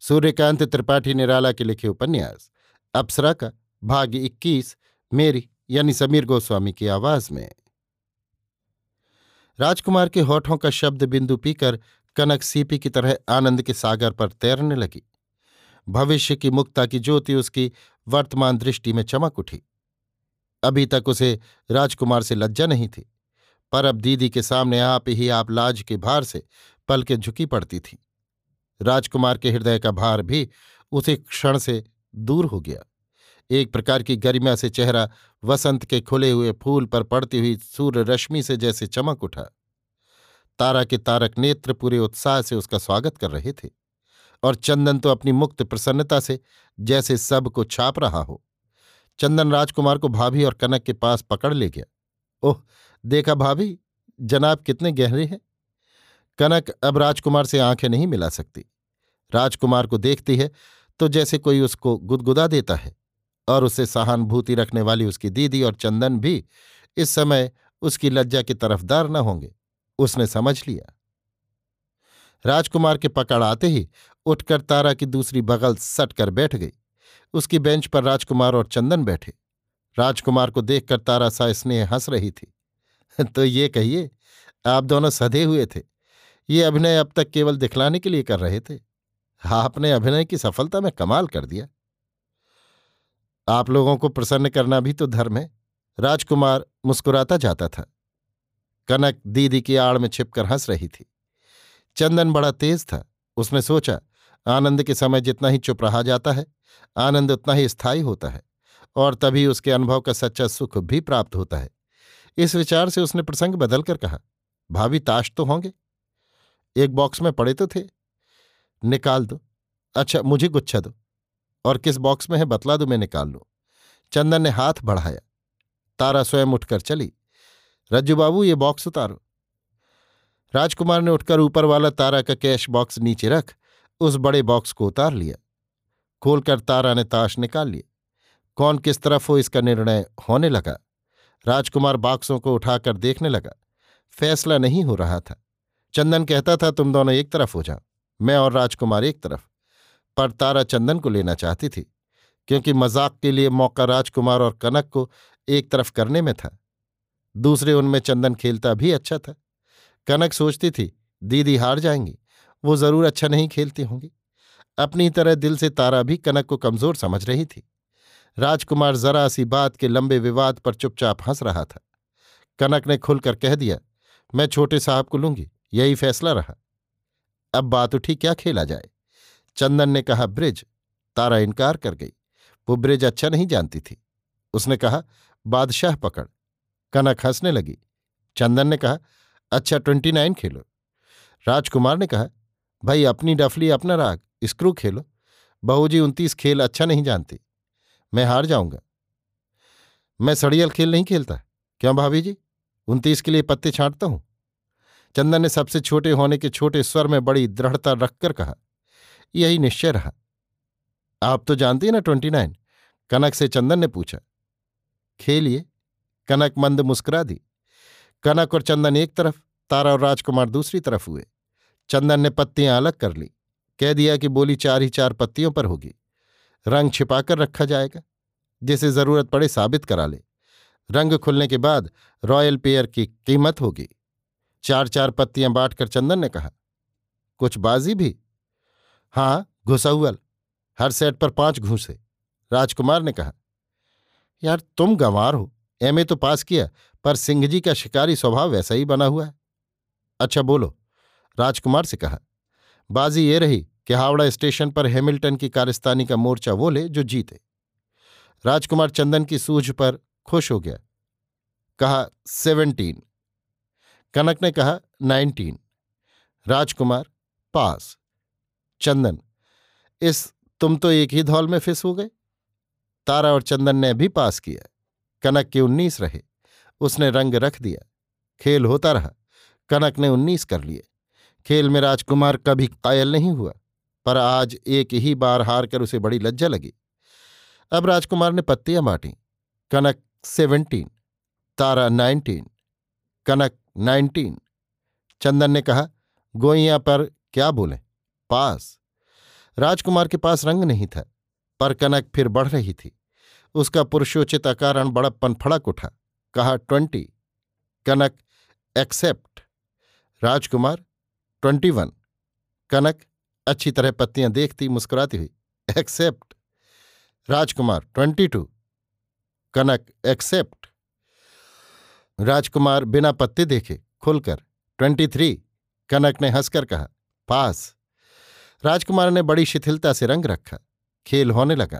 सूर्यकांत त्रिपाठी निराला के लिखे उपन्यास, अप्सरा का, भाग इक्कीस, मेरी यानी समीर गोस्वामी की आवाज़ में। राजकुमार के होठों का शब्द बिंदु पीकर कनक सीपी की तरह आनंद के सागर पर तैरने लगी। भविष्य की मुक्ता की ज्योति उसकी वर्तमान दृष्टि में चमक उठी। अभी तक उसे राजकुमार से लज्जा नहीं थी, पर अब दीदी के सामने आप ही आप लाज के भार से पल के झुकी पड़ती थी। राजकुमार के हृदय का भार भी उसी क्षण से दूर हो गया। एक प्रकार की गरिमा से चेहरा वसंत के खुले हुए फूल पर पड़ती हुई सूर्य रश्मि से जैसे चमक उठा। तारा के तारक नेत्र पूरे उत्साह से उसका स्वागत कर रहे थे और चंदन तो अपनी मुक्त प्रसन्नता से जैसे सबको छाप रहा हो। चंदन राजकुमार को भाभी और कनक के पास पकड़ ले गया। ओह, देखा भाभी, जनाब कितने गहरे हैं। कनक अब राजकुमार से आँखें नहीं मिला सकती। राजकुमार को देखती है तो जैसे कोई उसको गुदगुदा देता है, और उसे सहानुभूति रखने वाली उसकी दीदी और चंदन भी इस समय उसकी लज्जा के तरफदार न होंगे। उसने समझ लिया। राजकुमार के पकड़ आते ही उठकर तारा की दूसरी बगल सट कर बैठ गई। उसकी बेंच पर राजकुमार और चंदन बैठे। राजकुमार को देखकर तारा सा स्नेह हंस रही थी। तो ये कहिए, आप दोनों सधे हुए थे। ये अभिनय अब तक केवल दिखलाने के लिए कर रहे थे। आपने अभिनय की सफलता में कमाल कर दिया। आप लोगों को प्रसन्न करना भी तो धर्म है। राजकुमार मुस्कुराता जाता था। कनक दीदी की आड़ में छिपकर हंस रही थी। चंदन बड़ा तेज था। उसने सोचा, आनंद के समय जितना ही चुप रहा जाता है, आनंद उतना ही स्थायी होता है और तभी उसके अनुभव का सच्चा सुख भी प्राप्त होता है। इस विचार से उसने प्रसंग बदलकर कहा, भाभी ताश तो होंगे। एक बॉक्स में पड़े तो थे। निकाल दो। अच्छा मुझे गुच्छा दो। और किस बॉक्स में है बतला दो, मैं निकाल लूँ। चंदन ने हाथ बढ़ाया। तारा स्वयं उठकर चली। रज्जू बाबू, ये बॉक्स उतारो। राजकुमार ने उठकर ऊपर वाला तारा का कैश बॉक्स नीचे रख, उस बड़े बॉक्स को उतार लिया। खोलकर तारा ने ताश निकाल लिया कौन किस तरफ़ हो, इसका निर्णय होने लगा। राजकुमार बॉक्सों को उठाकर देखने लगा। फैसला नहीं हो रहा था। चंदन कहता था, तुम दोनों एक तरफ़ हो जाओ, मैं और राजकुमार एक तरफ़। पर तारा चंदन को लेना चाहती थी, क्योंकि मज़ाक के लिए मौका राजकुमार और कनक को एक तरफ़ करने में था। दूसरे उनमें चंदन खेलता भी अच्छा था। कनक सोचती थी, दीदी हार जाएँगी, वो ज़रूर अच्छा नहीं खेलती होंगी। अपनी तरह दिल से तारा भी कनक को कमज़ोर समझ रही थी। राजकुमार जरा सी बात के लंबे विवाद पर चुपचाप हंस रहा था। कनक ने खुलकर कह दिया, मैं छोटे साहब को लूँगी यही फैसला रहा। अब बात उठी क्या खेला जाए। चंदन ने कहा, ब्रिज, तारा इनकार कर गई। वो ब्रिज अच्छा नहीं जानती थी। उसने कहा, बादशाह पकड़। कनक हंसने लगी। चंदन ने कहा अच्छा ट्वेंटी नाइन खेलो। राजकुमार ने कहा, भाई, अपनी डफली, अपना राग, स्क्रू खेलो। बहू जी उनतीस खेल अच्छा नहीं जानती। मैं हार जाऊँगा। मैं सड़ियल खेल नहीं खेलता। क्यों भाभी जी? उनतीस के लिए पत्ते छांटता हूँ। चंदन ने सबसे छोटे होने के छोटे स्वर में बड़ी दृढ़ता रखकर कहा, यही निश्चय रहा। आप तो जानती हैं ना ट्वेंटी नाइन? कनक से चंदन ने पूछा। खेलिए। कनक मंद मुस्कुरा दी। कनक और चंदन एक तरफ़, तारा और राजकुमार दूसरी तरफ़ हुए। चंदन ने पत्तियाँ अलग कर ली। कह दिया कि बोली चार ही चार पत्तियों पर होगी। रंग छिपाकर रखा जाएगा। जिसे ज़रूरत पड़े साबित करा ले। रंग खुलने के बाद रॉयल पेयर की कीमत होगी। चार चार पत्तियाँ बांटकर चंदन ने कहा, कुछ बाजी भी? हाँ घुसौल हर सेट पर पाँच घूसे। राजकुमार ने कहा, यार, तुम गंवार हो। एमए तो पास किया, पर सिंह जी का शिकारी स्वभाव वैसा ही बना हुआ है। अच्छा बोलो। राजकुमार से कहा, बाजी ये रही कि हावड़ा स्टेशन पर हैमिल्टन की कारस्तानी का मोर्चा वो ले जो जीते। राजकुमार चंदन की सूझ पर खुश हो गया। कहा, सेवनटीन। कनक ने कहा, नाइनटीन। राजकुमार, पास। चंदन, इस, तुम तो एक ही धौल में फिस हो गए। तारा और चंदन ने भी पास किया। कनक के उन्नीस रहे। उसने रंग रख दिया। खेल होता रहा। कनक ने उन्नीस कर लिए। खेल में राजकुमार कभी कायल नहीं हुआ, पर आज एक ही बार हार कर उसे बड़ी लज्जा लगी। अब राजकुमार ने पत्तियाँ बांटी। Kanak seventeen Tara nineteen. Kanak nineteen. Chandan ने कहा, गोइया पर क्या बोले? पास। राजकुमार के पास रंग नहीं था, पर कनक फिर बढ़ रही थी। उसका पुरुषोचित अकारण बड़प्पन फड़क उठा, कहा, twenty. Kanak, accept. Rajkumar, twenty one. Kanak, अच्छी तरह पत्तियाँ देखती मुस्कुराती हुई, accept. Rajkumar, twenty two. Kanak, accept. Rajkumar बिना पत्ते देखे खुलकर, ट्वेंटी थ्री, कनक ने हंसकर कहा, पास। राजकुमार ने बड़ी शिथिलता से रंग रखा, खेल होने लगा।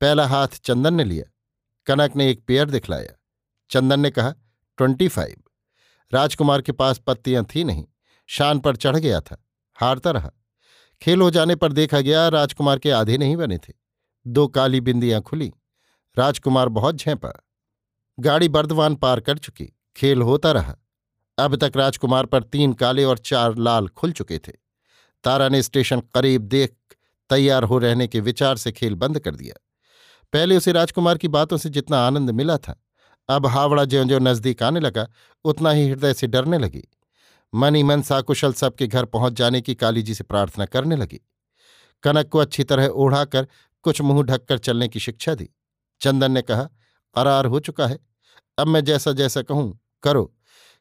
पहला हाथ चंदन ने लिया, कनक ने एक पेयर दिखलाया। चंदन ने कहा, ट्वेंटी फाइव। राजकुमार के पास पत्तियाँ थी नहीं, शान पर चढ़ गया था, हारता रहा। खेल हो जाने पर देखा गया, राजकुमार के आधे नहीं बने थे। दो काली बिंदियाँ खुली, राजकुमार बहुत झेंपा। गाड़ी बर्दवान पार कर चुकी। खेल होता रहा। अब तक राजकुमार पर तीन काले और चार लाल खुल चुके थे। तारा ने स्टेशन करीब देख तैयार हो रहने के विचार से खेल बंद कर दिया। पहले उसे राजकुमार की बातों से जितना आनंद मिला था, अब हावड़ा ज्यो ज्यो नज़दीक आने लगा, उतना ही हृदय से डरने लगी। मन ही मन साकुशल सबके घर पहुँच जाने की काली जी से प्रार्थना करने लगी। कनक को अच्छी तरह ओढ़ाकर कुछ मुँह ढककर चलने की शिक्षा दी। चंदन ने कहा करार हो चुका है। अब मैं जैसा जैसा कहूँ, करो।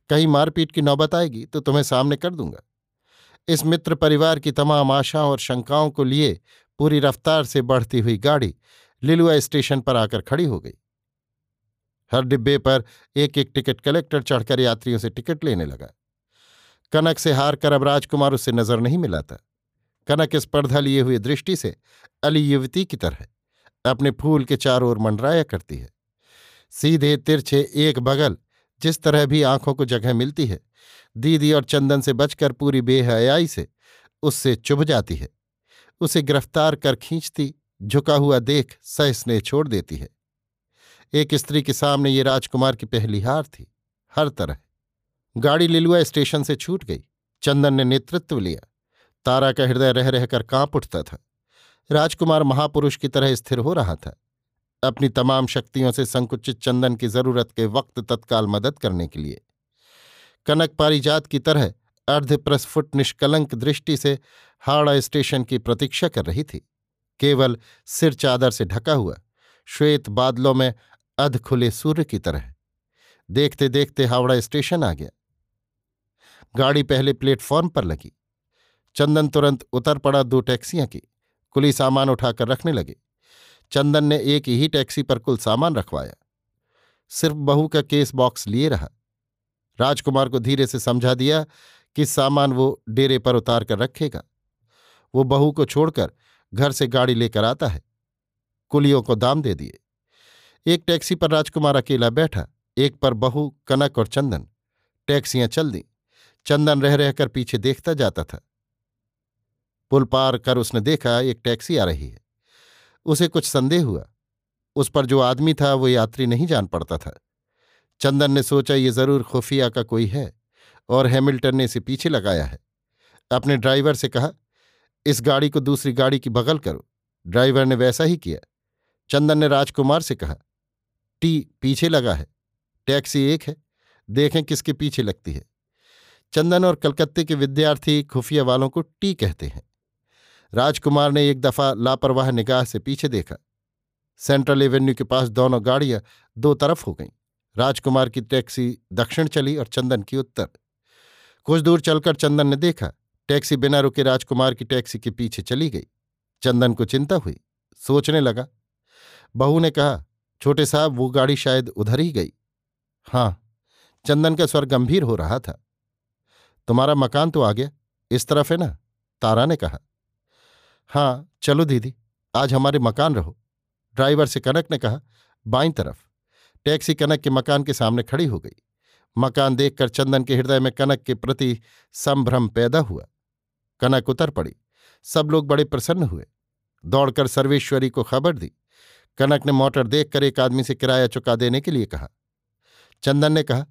कहीं मारपीट की नौबत आएगी तो तुम्हें सामने कर दूँगा। इस मित्र परिवार की तमाम आशाओं और शंकाओं को लिए पूरी रफ्तार से बढ़ती हुई गाड़ी लिलुआ स्टेशन पर आकर खड़ी हो गई। हर डिब्बे पर एक एक टिकट कलेक्टर चढ़कर यात्रियों से टिकट लेने लगा। कनक से हार कर अब राजकुमार उससे नज़र नहीं मिला था कनक स्पर्धा लिए हुए दृष्टि से अली युवती की तरह, अपने फूल के चारों ओर मंडराया करती है। सीधे तिरछे एक बगल, जिस तरह भी आँखों को जगह मिलती है। दीदी और चंदन से बचकर पूरी बेहयाई से उससे चुभ जाती है। उसे गिरफ़्तार कर खींचती, झुका हुआ देख सह छोड़ देती है। एक स्त्री के सामने ये राजकुमार की पहली हार थी, हर तरह। गाड़ी लिलुआ स्टेशन से छूट गई। चंदन ने नेतृत्व लिया। तारा का हृदय रह रहकर काँप उठता था। राजकुमार महापुरुष की तरह स्थिर हो रहा था। अपनी तमाम शक्तियों से संकुचित चंदन की ज़रूरत के वक्त तत्काल मदद करने के लिए। कनक पारिजात की तरह अर्धप्रस्फुट निष्कलंक दृष्टि से हावड़ा स्टेशन की प्रतीक्षा कर रही थी। केवल सिर चादर से ढका हुआ, श्वेत बादलों में अध खुले सूर्य की तरह। देखते देखते हावड़ा स्टेशन आ गया। गाड़ी पहले प्लेटफॉर्म पर लगी। चंदन तुरंत उतर पड़ा दो टैक्सियाँ की। कुली सामान उठाकर रखने लगे। चंदन ने एक ही टैक्सी पर कुल सामान रखवाया। सिर्फ़ बहू का केस बॉक्स लिए रहा। राजकुमार को धीरे से समझा दिया कि सामान वो डेरे पर उतार कर रखेगा। वो बहू को छोड़कर घर से गाड़ी लेकर आता है। कुलियों को दाम दे दिए। एक टैक्सी पर राजकुमार अकेला बैठा। एक पर बहू, कनक और चंदन। टैक्सियाँ चल दी। चंदन रह रहकर पीछे देखता जाता था। पुल पार कर उसने देखा, एक टैक्सी आ रही है। उसे कुछ संदेह हुआ। उस पर जो आदमी था, वो यात्री नहीं जान पड़ता था। चंदन ने सोचा, ये ज़रूर खुफिया का कोई है और हैमिल्टन ने इसे पीछे लगाया है। अपने ड्राइवर से कहा, इस गाड़ी को दूसरी गाड़ी की बगल करो। ड्राइवर ने वैसा ही किया। चंदन ने राजकुमार से कहा, टी पीछे लगा है। टैक्सी एक है। देखें किसके पीछे लगती है। चंदन और कलकत्ते के विद्यार्थी खुफिया वालों को टी कहते हैं। राजकुमार ने एक दफ़ा लापरवाह निगाह से पीछे देखा। सेंट्रल एवेन्यू के पास दोनों गाड़ियाँ दो तरफ़ हो गईं। राजकुमार की टैक्सी दक्षिण चली और चंदन की उत्तर। कुछ दूर चलकर चंदन ने देखा, टैक्सी बिना रुके राजकुमार की टैक्सी के पीछे चली गई। चंदन को चिंता हुई, सोचने लगा। बहू ने कहा, छोटे साहब, वो गाड़ी शायद उधर ही गई। हाँ चंदन का स्वर गंभीर हो रहा था। तुम्हारा मकान तो आ गया, इस तरफ़ है ना? तारा ने कहा। हाँ, चलो दीदी, आज हमारे मकान रहो। ड्राइवर से कनक ने कहा, बाई तरफ़। टैक्सी कनक के मकान के सामने खड़ी हो गई। मकान देखकर चंदन के हृदय में कनक के प्रति संभ्रम पैदा हुआ। कनक उतर पड़ी। सब लोग बड़े प्रसन्न हुए। दौड़कर सर्वेश्वरी को खबर दी। कनक ने मोटर देखकर एक आदमी से किराया चुका देने के लिए कहा। चंदन ने कहा,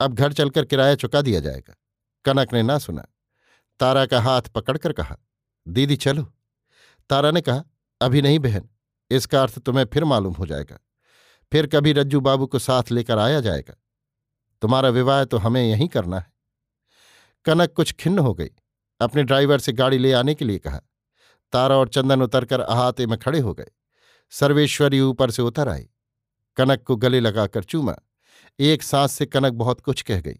अब घर चलकर किराया चुका दिया जाएगा। कनक ने ना सुना। तारा का हाथ पकड़कर कहा, दीदी, चलो। तारा ने कहा, अभी नहीं बहन, इसका अर्थ तुम्हें फिर मालूम हो जाएगा। फिर कभी रज्जू बाबू को साथ लेकर आया जाएगा। तुम्हारा विवाह तो हमें यहीं करना है। कनक कुछ खिन्न हो गई, अपने ड्राइवर से गाड़ी ले आने के लिए कहा। तारा और चंदन उतरकर अहाते में खड़े हो गए। सर्वेश्वरी ऊपर से उतर आई। कनक को गले लगाकर चूमा। एक सांस से कनक बहुत कुछ कह गई।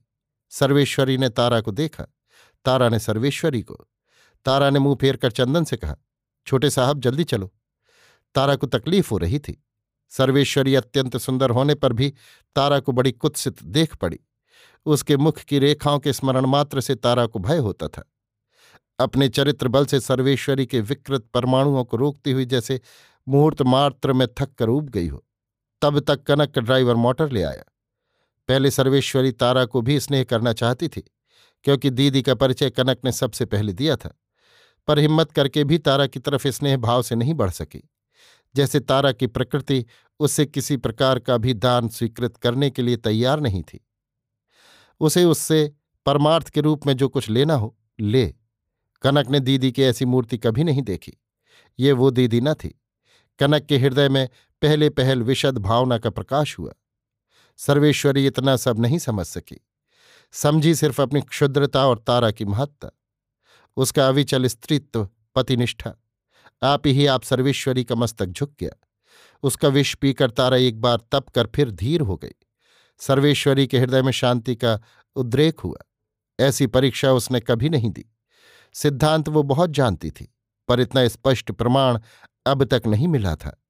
सर्वेश्वरी ने तारा को देखा। तारा ने सर्वेश्वरी को। तारा ने मुँह फेर कर चंदन से कहा छोटे साहब, जल्दी चलो। तारा को तकलीफ़ हो रही थी। सर्वेश्वरी अत्यंत सुंदर होने पर भी तारा को बड़ी कुत्सित देख पड़ी। उसके मुख की रेखाओं के स्मरण मात्र से तारा को भय होता था। अपने चरित्र बल से सर्वेश्वरी के विकृत परमाणुओं को रोकती हुई जैसे मुहूर्त मात्र में थक कर उब गई हो, तब तक कनक का ड्राइवर मोटर ले आया। पहले सर्वेश्वरी तारा को भी स्नेह करना चाहती थी, क्योंकि दीदी का परिचय कनक ने सबसे पहले दिया था। पर हिम्मत करके भी तारा की तरफ़ स्नेह भाव से नहीं बढ़ सकी। जैसे तारा की प्रकृति उससे किसी प्रकार का भी दान स्वीकृत करने के लिए तैयार नहीं थी। उसे उससे परमार्थ के रूप में जो कुछ लेना हो, ले। कनक ने दीदी की ऐसी मूर्ति कभी नहीं देखी। ये वो दीदी न थी। कनक के हृदय में पहले पहल विशद भावना का प्रकाश हुआ। सर्वेश्वरी इतना सब नहीं समझ सकी। समझी सिर्फ़ अपनी क्षुद्रता और तारा की महत्ता। उसका अविचल स्त्रीत्व पतिनिष्ठा। आप ही आप सर्वेश्वरी का मस्तक झुक गया। उसका विष पीकर तारा एक बार तप कर फिर धीर हो गई। सर्वेश्वरी के हृदय में शांति का उद्रेक हुआ। ऐसी परीक्षा उसने कभी नहीं दी। सिद्धांत वो बहुत जानती थी, पर इतना स्पष्ट प्रमाण अब तक नहीं मिला था।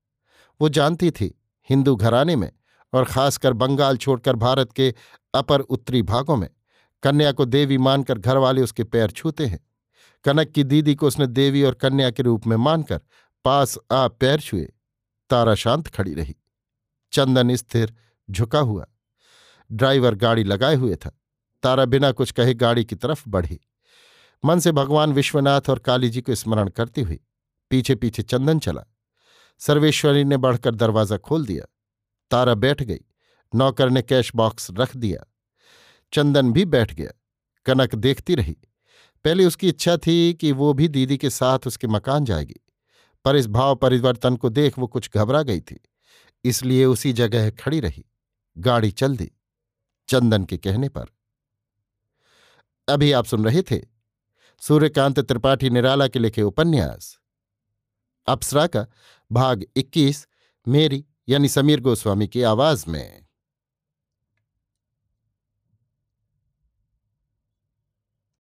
वो जानती थी हिंदू घराने में और खासकर बंगाल छोड़कर भारत के अपर उत्तरी भागों में। कन्या को देवी मानकर घरवाले उसके पैर छूते हैं। कनक की दीदी को उसने देवी और कन्या के रूप में मानकर पास आ पैर छुए, तारा शांत खड़ी रही। चंदन स्थिर झुका हुआ। ड्राइवर गाड़ी लगाए हुए था। तारा बिना कुछ कहे गाड़ी की तरफ़ बढ़ी। मन से भगवान विश्वनाथ और काली जी को स्मरण करती हुई पीछे पीछे चंदन चला। सर्वेश्वरी ने बढ़कर दरवाज़ा खोल दिया। तारा बैठ गई। नौकर ने कैश बॉक्स रख दिया। चंदन भी बैठ गया। कनक देखती रही। पहले उसकी इच्छा थी कि वो भी दीदी के साथ उसके मकान जाएगी, पर इस भाव परिवर्तन को देख वो कुछ घबरा गई थी, इसलिए उसी जगह खड़ी रही, गाड़ी चल दी, चंदन के कहने पर। अभी आप सुन रहे थे सूर्यकांत त्रिपाठी निराला के लिखे उपन्यास। अप्सरा का भाग 21 मेरी यानी समीर गोस्वामी की आवाज़ में।